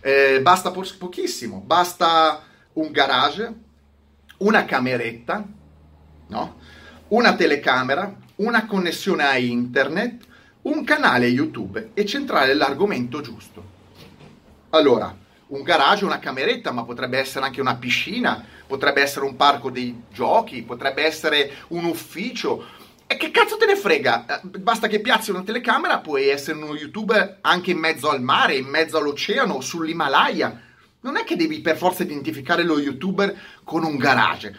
Eh, basta po- pochissimo, basta un garage, una cameretta, no? una telecamera, una connessione a internet, un canale YouTube e centrare l'argomento giusto. Allora, un garage, una cameretta, ma potrebbe essere anche una piscina, potrebbe essere un parco dei giochi, potrebbe essere un ufficio. E che cazzo te ne frega? Eh, basta che piazzi una telecamera, puoi essere uno youtuber anche in mezzo al mare, in mezzo all'oceano, sull'Himalaya. Non è che devi per forza identificare lo youtuber con un garage.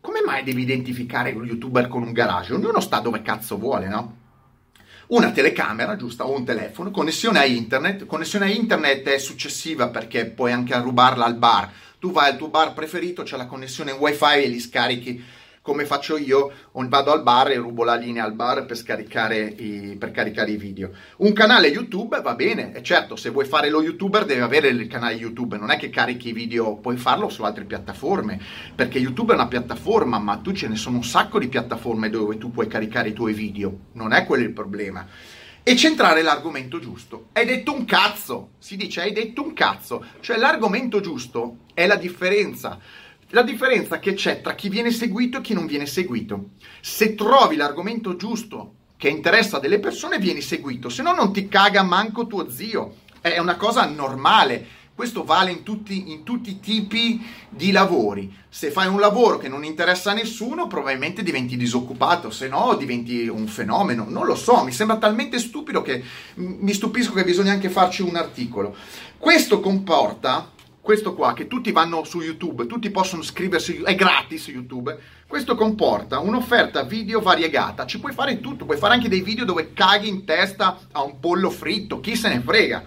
Come mai devi identificare lo youtuber con un garage? Ognuno sta dove cazzo vuole, no? una telecamera, giusta, o un telefono, connessione a internet. Connessione a internet è successiva perché puoi anche rubarla al bar. Tu vai al tuo bar preferito, c'è la connessione wifi e li scarichi come faccio io, vado al bar e rubo la linea al bar per, i, per caricare i video. Un canale YouTube va bene, e certo, se vuoi fare lo youtuber devi avere il canale YouTube, non è che carichi i video, puoi farlo su altre piattaforme, perché YouTube è una piattaforma, ma tu ce ne sono un sacco di piattaforme dove tu puoi caricare i tuoi video, non è quello il problema e centrare l'argomento giusto. Hai detto un cazzo, si dice hai detto un cazzo, cioè l'argomento giusto è la differenza la differenza che c'è tra chi viene seguito e chi non viene seguito. Se trovi l'argomento giusto che interessa delle persone, vieni seguito, se no non ti caga manco tuo zio. È una cosa normale. Questo vale in tutti, in tutti, i tipi di lavori. Se fai un lavoro che non interessa a nessuno, probabilmente diventi disoccupato, se no diventi un fenomeno. Non lo so, mi sembra talmente stupido che mi stupisco che bisogna anche farci un articolo. Questo comporta questo qua, che tutti vanno su YouTube, tutti possono scriversi, è gratis YouTube, questo comporta un'offerta video variegata, ci puoi fare tutto, puoi fare anche dei video dove caghi in testa a un pollo fritto, chi se ne frega.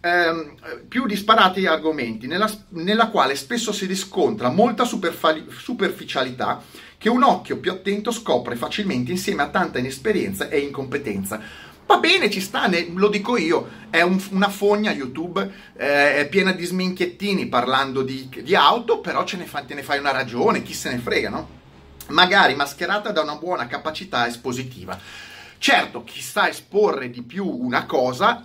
Eh, più disparati argomenti, nella, nella, quale spesso si riscontra molta superfali, superficialità che un occhio più attento scopre facilmente insieme a tanta inesperienza e incompetenza. Va bene, ci sta, ne, lo dico io, è un, una fogna YouTube, eh, è piena di sminchiettini parlando di, di auto, però ce ne fa, ne fai una ragione, chi se ne frega, no? Magari mascherata da una buona capacità espositiva. Certo, chi sa esporre di più una cosa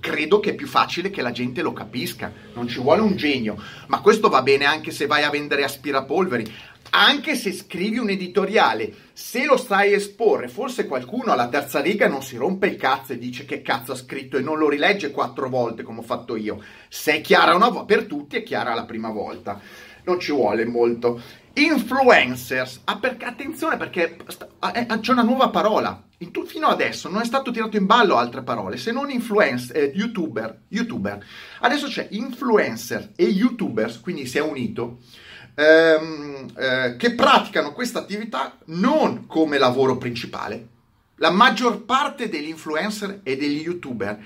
credo che è più facile che la gente lo capisca, non ci vuole un genio, ma questo va bene anche se vai a vendere aspirapolveri, anche se scrivi un editoriale, se lo sai esporre, forse qualcuno alla terza riga non si rompe il cazzo e dice che cazzo ha scritto e non lo rilegge quattro volte come ho fatto io. Se è chiara una volta, per tutti è chiara la prima volta. Non ci vuole molto. Influencers, ah, perché, attenzione perché ah, eh, c'è una nuova parola. Tu, fino adesso non è stato tirato in ballo altre parole se non influencer, eh, youtuber, youtuber. Adesso c'è influencer e youtubers, quindi si è unito ehm, eh, che praticano questa attività non come lavoro principale. La maggior parte degli influencer e degli youtuber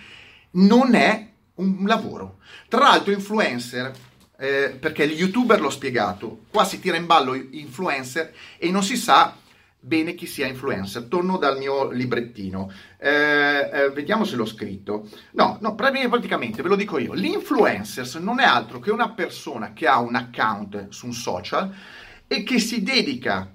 non è un lavoro. Tra l'altro, influencer, eh, perché il youtuber l'ho spiegato, qua si tira in ballo influencer e non si sa bene chi sia influencer. Torno dal mio librettino. Eh, eh, vediamo se l'ho scritto. No, no, praticamente ve lo dico io. L'influencer non è altro che una persona che ha un account su un social e che si dedica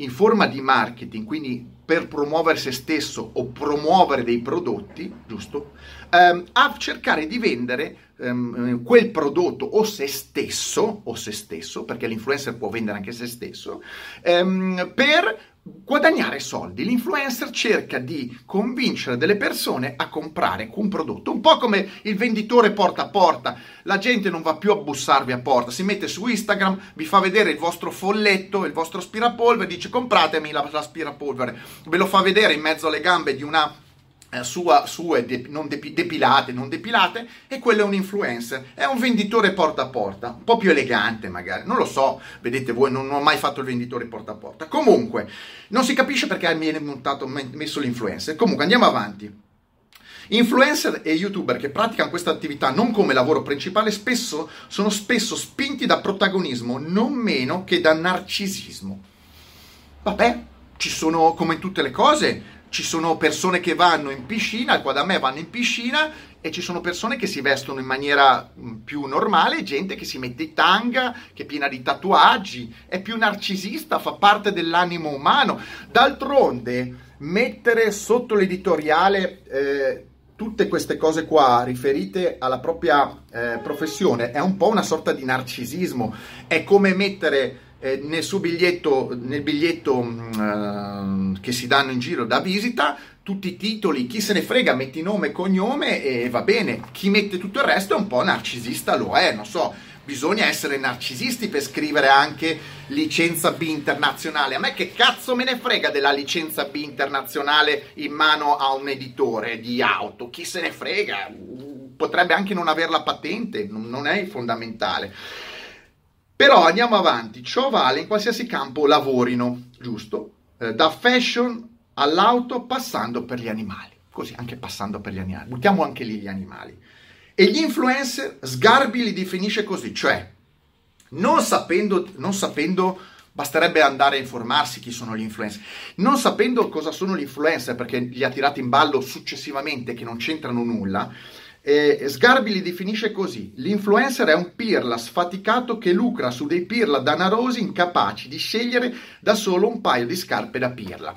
in forma di marketing, quindi per promuovere se stesso o promuovere dei prodotti, giusto? Ehm, a cercare di vendere ehm, quel prodotto o se stesso, o se stesso, perché l'influencer può vendere anche se stesso, ehm, per guadagnare soldi. L'influencer cerca di convincere delle persone a comprare un prodotto, un po' come il venditore porta a porta. La gente non va più a bussarvi a porta, si mette su Instagram, vi fa vedere il vostro folletto, il vostro aspirapolvere, dice compratemi l'aspirapolvere, ve lo fa vedere in mezzo alle gambe di una sua, sue de, non depi, depilate, non depilate, e quello è un influencer, è un venditore porta a porta, un po' più elegante magari, non lo so, vedete voi, non, non ho mai fatto il venditore porta a porta. Comunque, non si capisce perché mi è montato, messo l'influencer. Comunque, andiamo avanti. Influencer e youtuber che praticano questa attività non come lavoro principale spesso, sono spesso spinti da protagonismo non meno che da narcisismo. Vabbè, ci sono come in tutte le cose ci sono persone che vanno in piscina, qua da me vanno in piscina e ci sono persone che si vestono in maniera mm, più normale, gente che si mette i tanga, che è piena di tatuaggi, è più narcisista, fa parte dell'animo umano. D'altronde, mettere sotto l'editoriale eh, tutte queste cose qua riferite alla propria eh, professione è un po' una sorta di narcisismo, è come mettere eh, nel suo biglietto, nel biglietto mh, eh, che si danno in giro da visita, tutti i titoli, chi se ne frega, metti nome e cognome e va bene, chi mette tutto il resto è un po' narcisista, lo è, non so, bisogna essere narcisisti per scrivere anche licenza B internazionale. A me che cazzo me ne frega della licenza B internazionale in mano a un editore di auto? Chi se ne frega? Potrebbe anche non avere la patente, non è fondamentale. Però andiamo avanti, ciò vale in qualsiasi campo lavorino, giusto? Eh, da fashion all'auto passando per gli animali, così anche passando per gli animali, buttiamo anche lì gli animali. E gli influencer, Sgarbi li definisce così, cioè non sapendo, non sapendo, basterebbe andare a informarsi chi sono gli influencer, non sapendo cosa sono gli influencer perché li ha tirati in ballo successivamente che non c'entrano nulla, eh, Sgarbi li definisce così: l'influencer è un pirla sfaticato che lucra su dei pirla danarosi incapaci di scegliere da solo un paio di scarpe da pirla.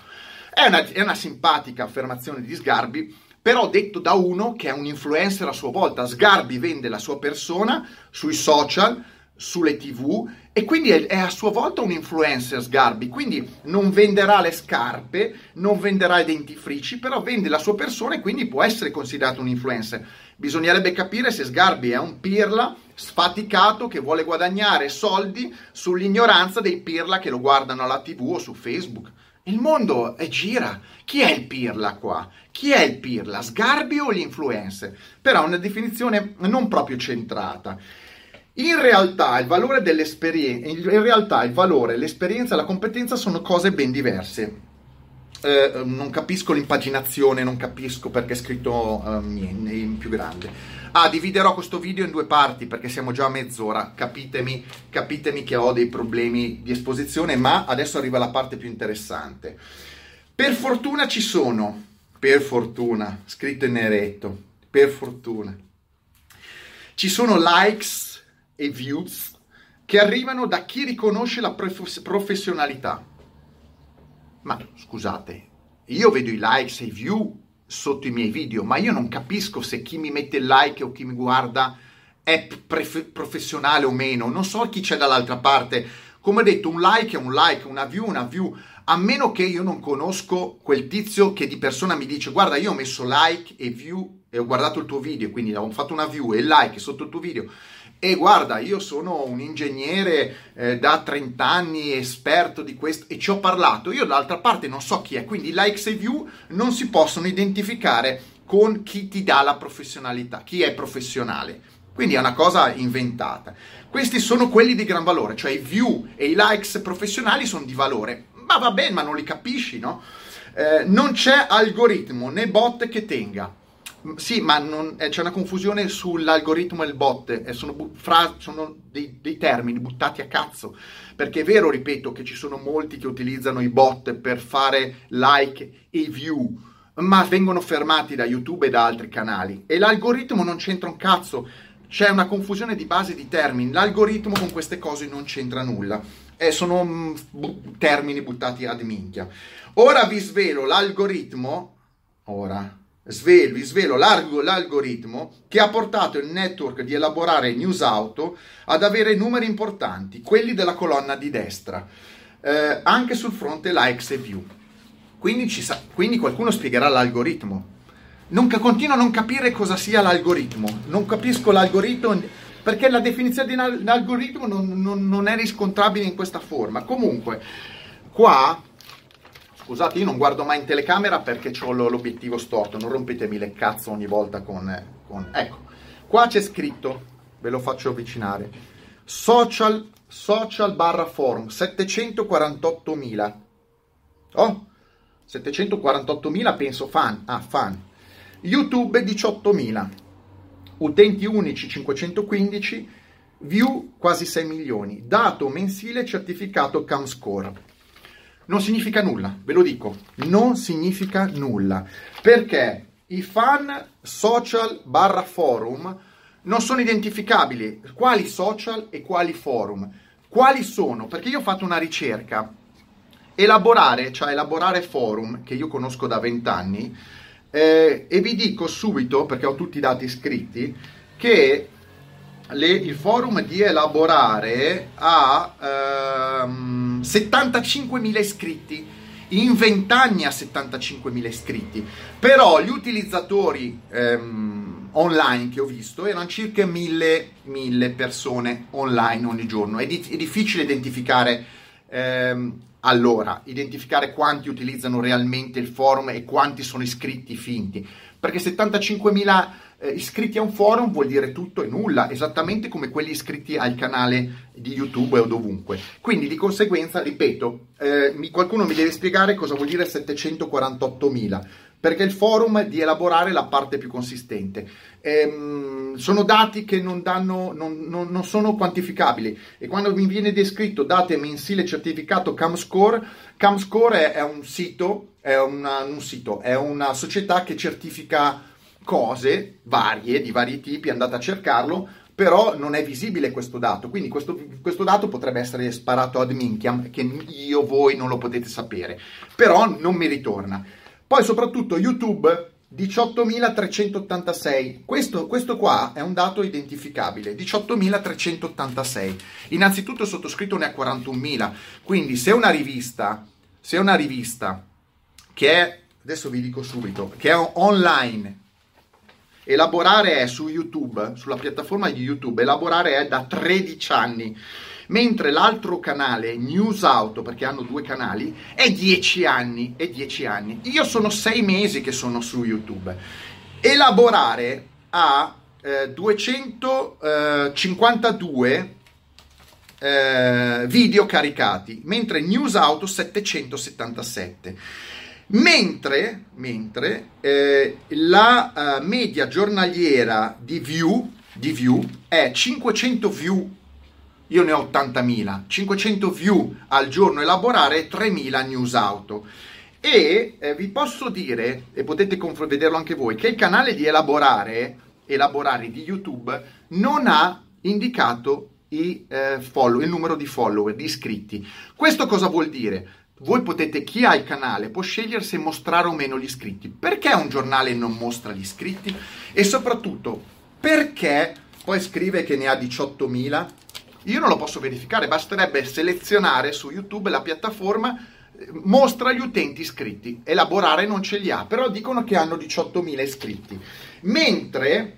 È una, è una simpatica affermazione di Sgarbi però detto da uno che è un influencer a sua volta. Sgarbi vende la sua persona sui social, sulle tv e quindi è, a sua volta un influencer Sgarbi, quindi non venderà le scarpe, non venderà i dentifrici, però vende la sua persona e quindi può essere considerato un influencer. Bisognerebbe capire se Sgarbi è un pirla sfaticato che vuole guadagnare soldi sull'ignoranza dei pirla che lo guardano alla tv o su Facebook. Il mondo è gira. Chi è il pirla qua? Chi è il pirla? Sgarbi o gli influencer? Però una definizione non proprio centrata. In realtà il valore dell'esperienza, in realtà il valore, l'esperienza e la competenza sono cose ben diverse. Eh, non capisco l'impaginazione, non capisco perché è scritto um, in più grande. Ah, dividerò questo video in due parti perché siamo già a mezz'ora. Capitemi, capitemi che ho dei problemi di esposizione, ma adesso arriva la parte più interessante. Per fortuna ci sono, per fortuna, scritto in neretto, per fortuna. Ci sono likes e views che arrivano da chi riconosce la professionalità. Ma scusate, io vedo i likes e i views sotto i miei video, ma io non capisco se chi mi mette il like o chi mi guarda è pre- professionale o meno, non so chi c'è dall'altra parte. Come ho detto, un like è un like, una view è una view, a meno che io non conosco quel tizio che di persona mi dice guarda io ho messo like e view e ho guardato il tuo video, quindi ho fatto una view e like sotto il tuo video e guarda, io sono un ingegnere eh, da 30 anni, esperto di questo, e ci ho parlato. Io dall'altra parte non so chi è, quindi likes e view non si possono identificare con chi ti dà la professionalità, chi è professionale. Quindi è una cosa inventata. Questi sono quelli di gran valore, cioè i view e i likes professionali sono di valore. Ma va bene, ma non li capisci, no? Eh, non c'è algoritmo né bot che tenga sì, ma non, eh, c'è una confusione sull'algoritmo e il bot, eh, sono, bu- fra- sono dei, dei, termini buttati a cazzo, perché è vero, ripeto, che ci sono molti che utilizzano i bot per fare like e view, ma vengono fermati da YouTube e da altri canali. E l'algoritmo non c'entra un cazzo, c'è una confusione di base di termini, l'algoritmo con queste cose non c'entra nulla, eh, sono mm, bu- termini buttati ad minchia. Ora vi svelo l'algoritmo, ora svelo, vi svelo l'algoritmo che ha portato il network di elaborare news auto ad avere numeri importanti, quelli della colonna di destra, eh, anche sul fronte likes e view. Quindi, sa- quindi qualcuno spiegherà l'algoritmo. Non ca- continuo a non capire cosa sia l'algoritmo, non capisco l'algoritmo perché la definizione di algoritmo non, non, non è riscontrabile in questa forma. Comunque, qua Scusate, io non guardo mai in telecamera perché ho l'obiettivo storto, non rompetemi le cazzo ogni volta con, con... Ecco, qua c'è scritto, ve lo faccio avvicinare, social, social barra forum, 748.000. Oh, 748.000 penso fan, ah fan. YouTube 18.000, utenti unici 515, view quasi 6 milioni, dato mensile certificato CamScore non significa nulla, ve lo dico, non significa nulla, perché i fan social barra forum non sono identificabili. Quali social e quali forum? Quali sono? Perché io ho fatto una ricerca. Elaborare, cioè elaborare forum, che io conosco da vent'anni, eh, e vi dico subito, perché ho tutti i dati scritti, che le, il forum di Elaborare ha ehm, 75.000 iscritti, in 20 anni ha 75.000 iscritti, però gli utilizzatori ehm, online che ho visto erano circa 1.000, persone online ogni giorno, è, di, è difficile identificare ehm, allora, identificare quanti utilizzano realmente il forum e quanti sono iscritti finti, perché 75.000 eh, iscritti a un forum vuol dire tutto e nulla, esattamente come quelli iscritti al canale di YouTube o dovunque. Quindi di conseguenza, ripeto, eh, mi, qualcuno mi deve spiegare cosa vuol dire 748.000 perché il forum di elaborare la parte più consistente. Ehm, sono dati che non, danno, non, non, non, sono quantificabili e quando mi viene descritto date mensile certificato CamScore, CamScore è, è un sito, è una, un sito, è una società che certifica cose varie, di vari tipi, andate a cercarlo, però non è visibile questo dato, quindi questo, questo, dato potrebbe essere sparato ad minchiam, che io, voi non lo potete sapere, però non mi ritorna. Poi soprattutto YouTube 18.386, questo, questo, qua è un dato identificabile, 18.386. Innanzitutto sottoscritto ne ha 41.000, quindi se una rivista, se una rivista che è, adesso vi dico subito, che è online, elaborare è su YouTube, sulla piattaforma di YouTube, elaborare è da 13 anni mentre l'altro canale, News Auto, perché hanno due canali, è 10 anni, è 10 anni. Io sono 6 mesi che sono su YouTube. Elaborare ha eh, 252 eh, video caricati, mentre News Auto 777. Mentre, mentre eh, la uh, media giornaliera di view, di view è 500 view io ne ho 80.000, 500 view al giorno elaborare e 3.000 news auto. E eh, vi posso dire, e potete conf- vederlo anche voi, che il canale di elaborare, elaborare di YouTube non ha indicato i, eh, follow, il numero di follower, di iscritti. Questo cosa vuol dire? Voi potete, chi ha il canale può scegliere se mostrare o meno gli iscritti. Perché un giornale non mostra gli iscritti? E soprattutto, perché poi scrive che ne ha 18.000 io non lo posso verificare, basterebbe selezionare su YouTube la piattaforma mostra gli utenti iscritti. Elaborare non ce li ha, però dicono che hanno 18.000 iscritti. Mentre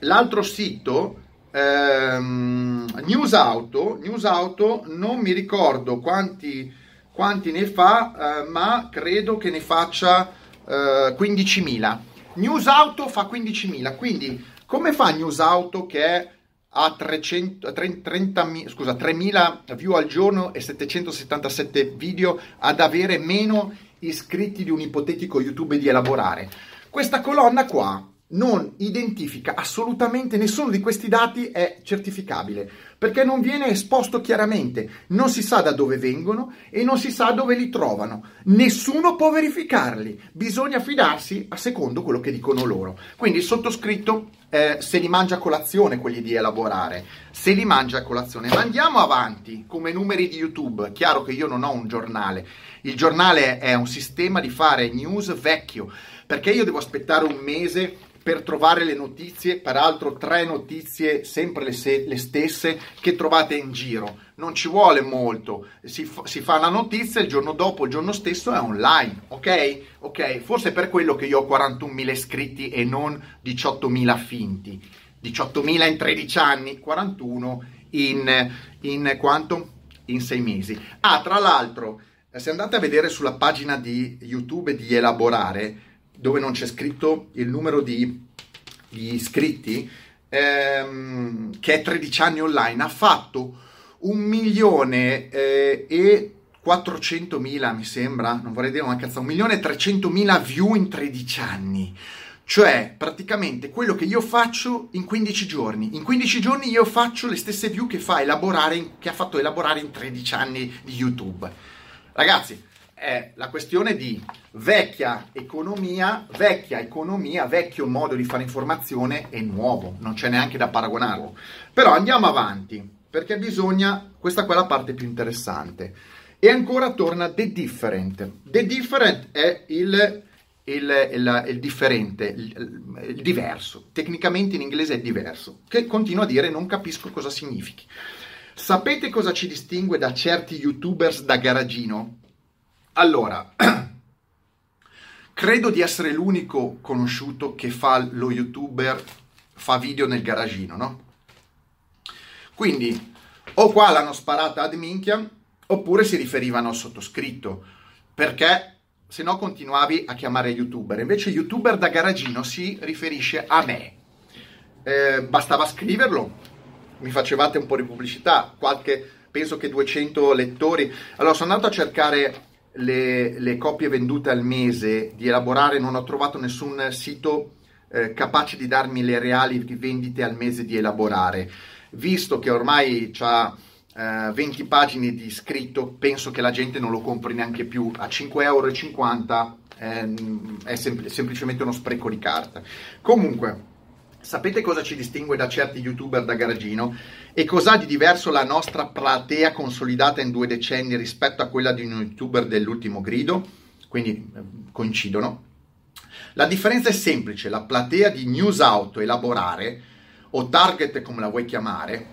l'altro sito, ehm, News Auto, News Auto, non mi ricordo quanti, quanti ne fa, eh, ma credo che ne faccia eh, 15.000. News Auto fa 15.000, quindi come fa News Auto che è a 300, 30, scusa, 3.000 view al giorno e 777 video ad avere meno iscritti di un ipotetico YouTube di elaborare. Questa colonna qua non identifica assolutamente nessuno di questi dati è certificabile perché non viene esposto chiaramente, non si sa da dove vengono e non si sa dove li trovano. Nessuno può verificarli, bisogna fidarsi a secondo quello che dicono loro. Quindi il sottoscritto eh, se li mangia a colazione quelli di elaborare, se li mangia a colazione. Ma andiamo avanti come numeri di YouTube. Chiaro che io non ho un giornale, il giornale è un sistema di fare news vecchio perché io devo aspettare un mese per trovare le notizie, peraltro tre notizie sempre le, se- le, stesse che trovate in giro. Non ci vuole molto, si, f- si, fa la notizia, il giorno dopo, il giorno stesso è online, ok? Ok, forse è per quello che io ho 41.000 iscritti e non 18.000 finti. 18.000 in 13 anni, 41 in, in quanto? In 6 mesi. Ah, tra l'altro, se andate a vedere sulla pagina di YouTube di Elaborare, dove non c'è scritto il numero di, di iscritti, ehm, che è 13 anni online, ha fatto un milione eh, e 400 mila, mi sembra, non vorrei dire una cazzata, un milione e 300 mila view in 13 anni. Cioè, praticamente quello che io faccio in 15 giorni. In 15 giorni io faccio le stesse view che, fa che ha fatto elaborare in 13 anni di YouTube. Ragazzi, è la questione di vecchia economia, vecchia economia, vecchio modo di fare informazione e nuovo, non c'è neanche da paragonarlo. Però andiamo avanti, perché bisogna, questa qua è la parte più interessante. E ancora torna The Different. The Different è il, il, il, il differente, il, diverso. Tecnicamente in inglese è diverso, che continuo a dire non capisco cosa significhi. Sapete cosa ci distingue da certi youtubers da garagino? Allora, credo di essere l'unico conosciuto che fa lo youtuber, fa video nel garagino, no? Quindi, o qua l'hanno sparata ad minchia, oppure si riferivano al sottoscritto, perché se no continuavi a chiamare youtuber. Invece youtuber da garagino si riferisce a me. Eh, bastava scriverlo, mi facevate un po' di pubblicità, qualche, penso che 200 lettori. Allora sono andato a cercare le, le copie vendute al mese di elaborare, non ho trovato nessun sito eh, capace di darmi le reali vendite al mese di elaborare. Visto che ormai c'ha 20 eh, pagine di scritto, penso che la gente non lo compri neanche più a 5,50 euro. Ehm, è sem- semplicemente uno spreco di carta. Comunque, sapete cosa ci distingue da certi youtuber da garagino? E cos'ha di diverso la nostra platea consolidata in due decenni rispetto a quella di un youtuber dell'ultimo grido? Quindi eh, coincidono. La differenza è semplice, la platea di news auto elaborare o target come la vuoi chiamare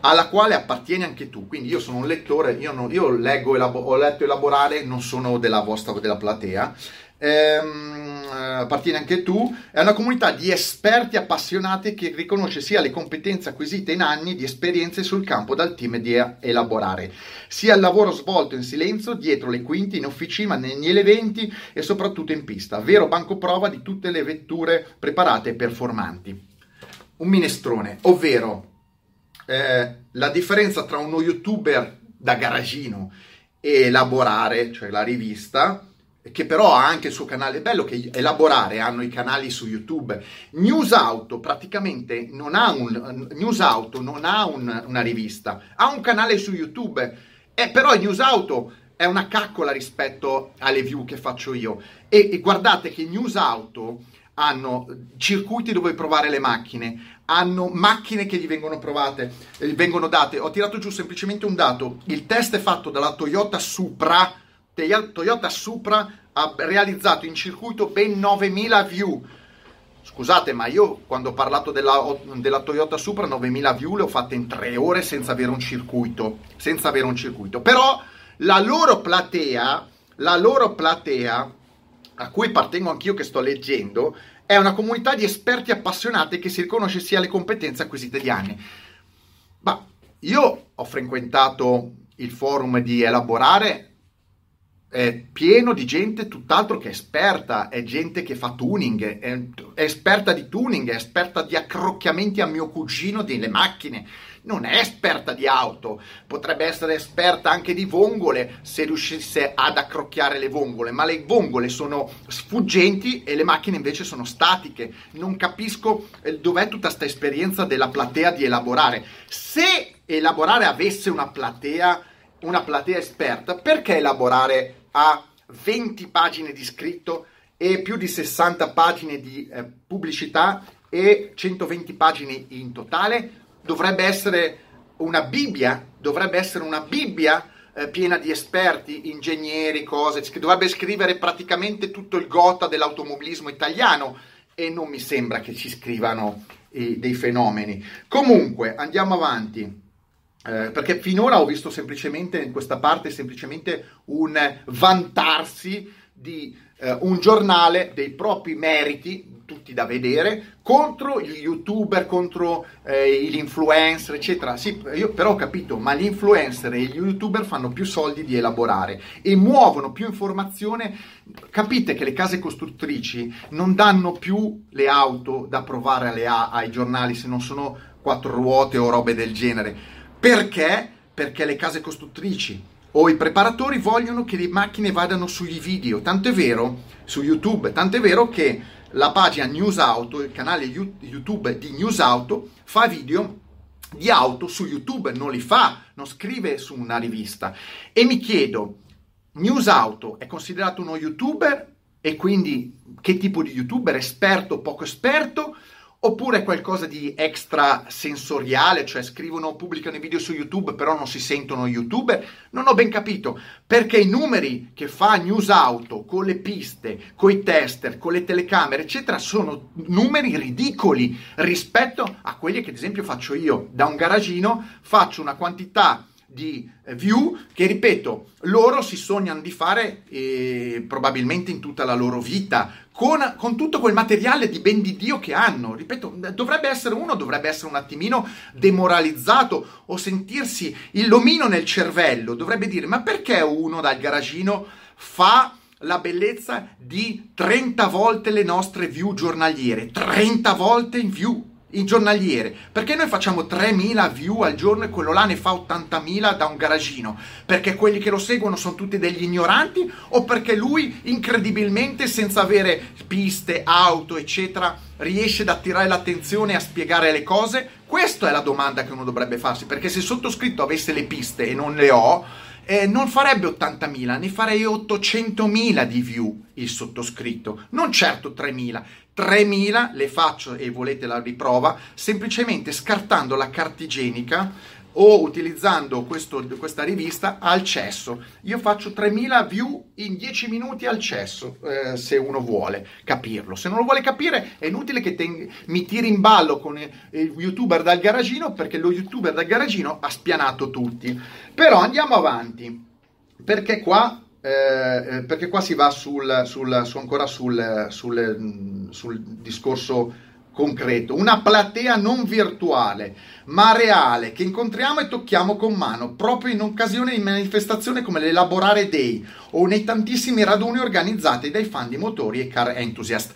alla quale appartieni anche tu. Quindi io sono un lettore, io, non, io leggo, elabo- ho letto elaborare, non sono della vostra, della platea. Ehm, appartieni anche tu, è una comunità di esperti appassionati che riconosce sia le competenze acquisite in anni di esperienze sul campo dal team di elaborare, sia il lavoro svolto in silenzio dietro le quinte, in officina, negli eventi e soprattutto in pista, vero banco prova di tutte le vetture preparate e performanti. Un minestrone, ovvero eh, la differenza tra uno youtuber da garagino e elaborare, cioè la rivista, che però ha anche il suo canale, è bello che elaborare hanno i canali su YouTube. News Auto praticamente non ha un News Auto non ha un, una rivista, ha un canale su YouTube, e però News Auto è una caccola rispetto alle view che faccio io. E, e guardate che News Auto hanno circuiti dove provare le macchine, hanno macchine che gli vengono provate, gli vengono date. Ho tirato giù semplicemente un dato. Il test è fatto dalla Toyota Supra. Toyota Supra ha realizzato in circuito ben 9000 view. Scusate, ma io quando ho parlato della, della, Toyota Supra 9000 view le ho fatte in tre ore senza avere un circuito. Senza avere un circuito. Però la loro platea, la loro platea a cui appartengo anch'io che sto leggendo, è una comunità di esperti appassionati che si riconosce sia le competenze acquisite di anni. Ma io ho frequentato il forum di Elaborare, è pieno di gente tutt'altro che esperta, è gente che fa tuning, è, è esperta di tuning, è esperta di accrocchiamenti a mio cugino delle macchine, non è esperta di auto, potrebbe essere esperta anche di vongole se riuscisse ad accrocchiare le vongole, ma le vongole sono sfuggenti e le macchine invece sono statiche. Non capisco eh, dov'è tutta questa esperienza della platea di elaborare. Se elaborare avesse una platea, una platea esperta, perché elaborare a 20 pagine di scritto e più di 60 pagine di eh, pubblicità e 120 pagine in totale? dovrebbe essere una Bibbia, dovrebbe essere una Bibbia eh, piena di esperti, ingegneri, cose, che dovrebbe scrivere praticamente tutto il gota dell'automobilismo italiano e non mi sembra che ci scrivano eh, dei fenomeni. Comunque, andiamo avanti. Eh, perché finora ho visto semplicemente in questa parte semplicemente un vantarsi di eh, un giornale dei propri meriti, tutti da vedere, contro gli youtuber, contro eh, gli influencer, eccetera. Sì, io però ho capito, ma gli influencer e gli youtuber fanno più soldi di elaborare e muovono più informazione. Capite che le case costruttrici non danno più le auto da provare alle ai giornali se non sono quattro ruote o robe del genere. Perché? Perché le case costruttrici o i preparatori vogliono che le macchine vadano sui video. Tanto è vero, su YouTube, tanto è vero che la pagina News Auto, il canale YouTube di News Auto, fa video di auto su YouTube, non li fa, non scrive su una rivista. E mi chiedo, News Auto è considerato uno YouTuber e quindi che tipo di YouTuber, esperto o poco esperto? Oppure qualcosa di extrasensoriale, cioè scrivono, pubblicano i video su YouTube però non si sentono YouTube? Non ho ben capito, perché i numeri che fa News Auto con le piste, con i tester, con le telecamere, eccetera, sono numeri ridicoli rispetto a quelli che ad esempio faccio io. Da un garagino faccio una quantità di eh, view che, ripeto, loro si sognano di fare eh, probabilmente in tutta la loro vita, con, con, tutto quel materiale di ben di Dio che hanno. Ripeto, dovrebbe essere uno, dovrebbe essere un attimino demoralizzato o sentirsi il lomino nel cervello, dovrebbe dire, ma perché uno dal garagino fa la bellezza di 30 volte le nostre view giornaliere, 30 volte in view in giornaliere. Perché noi facciamo 3.000 view al giorno e quello là ne fa 80.000 da un garagino? Perché quelli che lo seguono sono tutti degli ignoranti o perché lui incredibilmente senza avere piste, auto, eccetera, riesce ad attirare l'attenzione e a spiegare le cose? Questa è la domanda che uno dovrebbe farsi, perché se sottoscritto avesse le piste e non le ho, eh, non farebbe 80.000, ne farei 800.000 di view il sottoscritto, non certo 3.000. 3.000 le faccio e volete la riprova semplicemente scartando la carta igienica o utilizzando questo, questa rivista al cesso. Io faccio 3000 view in 10 minuti al cesso, eh, se uno vuole capirlo. Se non lo vuole capire è inutile che ten- mi tiri in ballo con il youtuber dal garagino perché lo youtuber dal garagino ha spianato tutti. Però andiamo avanti, perché qua eh, eh, perché qua si va sul, sul, su ancora sul, sul, sul discorso concreto, una platea non virtuale ma reale che incontriamo e tocchiamo con mano proprio in occasione di manifestazioni come l'Elaborare Day o nei tantissimi raduni organizzati dai fan di motori e car enthusiast.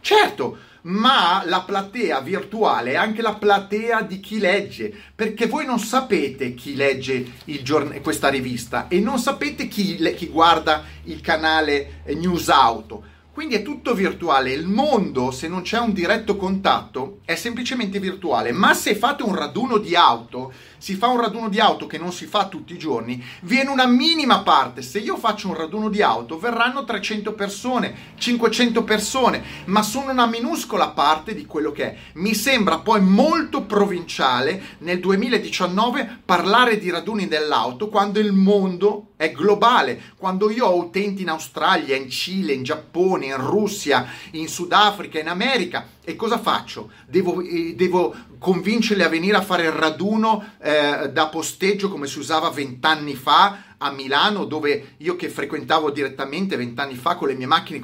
Certo, ma la platea virtuale è anche la platea di chi legge, perché voi non sapete chi legge giorn- questa rivista e non sapete chi, le- chi guarda il canale News Auto. Quindi è tutto virtuale. Il mondo, se non c'è un diretto contatto, è semplicemente virtuale. Ma se fate un raduno di auto, si fa un raduno di auto che non si fa tutti i giorni, viene una minima parte. Se io faccio un raduno di auto, verranno 300 persone, 500 persone, ma sono una minuscola parte di quello che è. Mi sembra poi molto provinciale nel 2019 parlare di raduni dell'auto quando il mondo è globale. Quando io ho utenti in Australia, in Cile, in Giappone, in Russia, in Sudafrica, in America, e cosa faccio? Devo, eh, devo convincerli a venire a fare il raduno eh, da posteggio come si usava vent'anni fa a Milano, dove io che frequentavo direttamente vent'anni fa con le mie macchine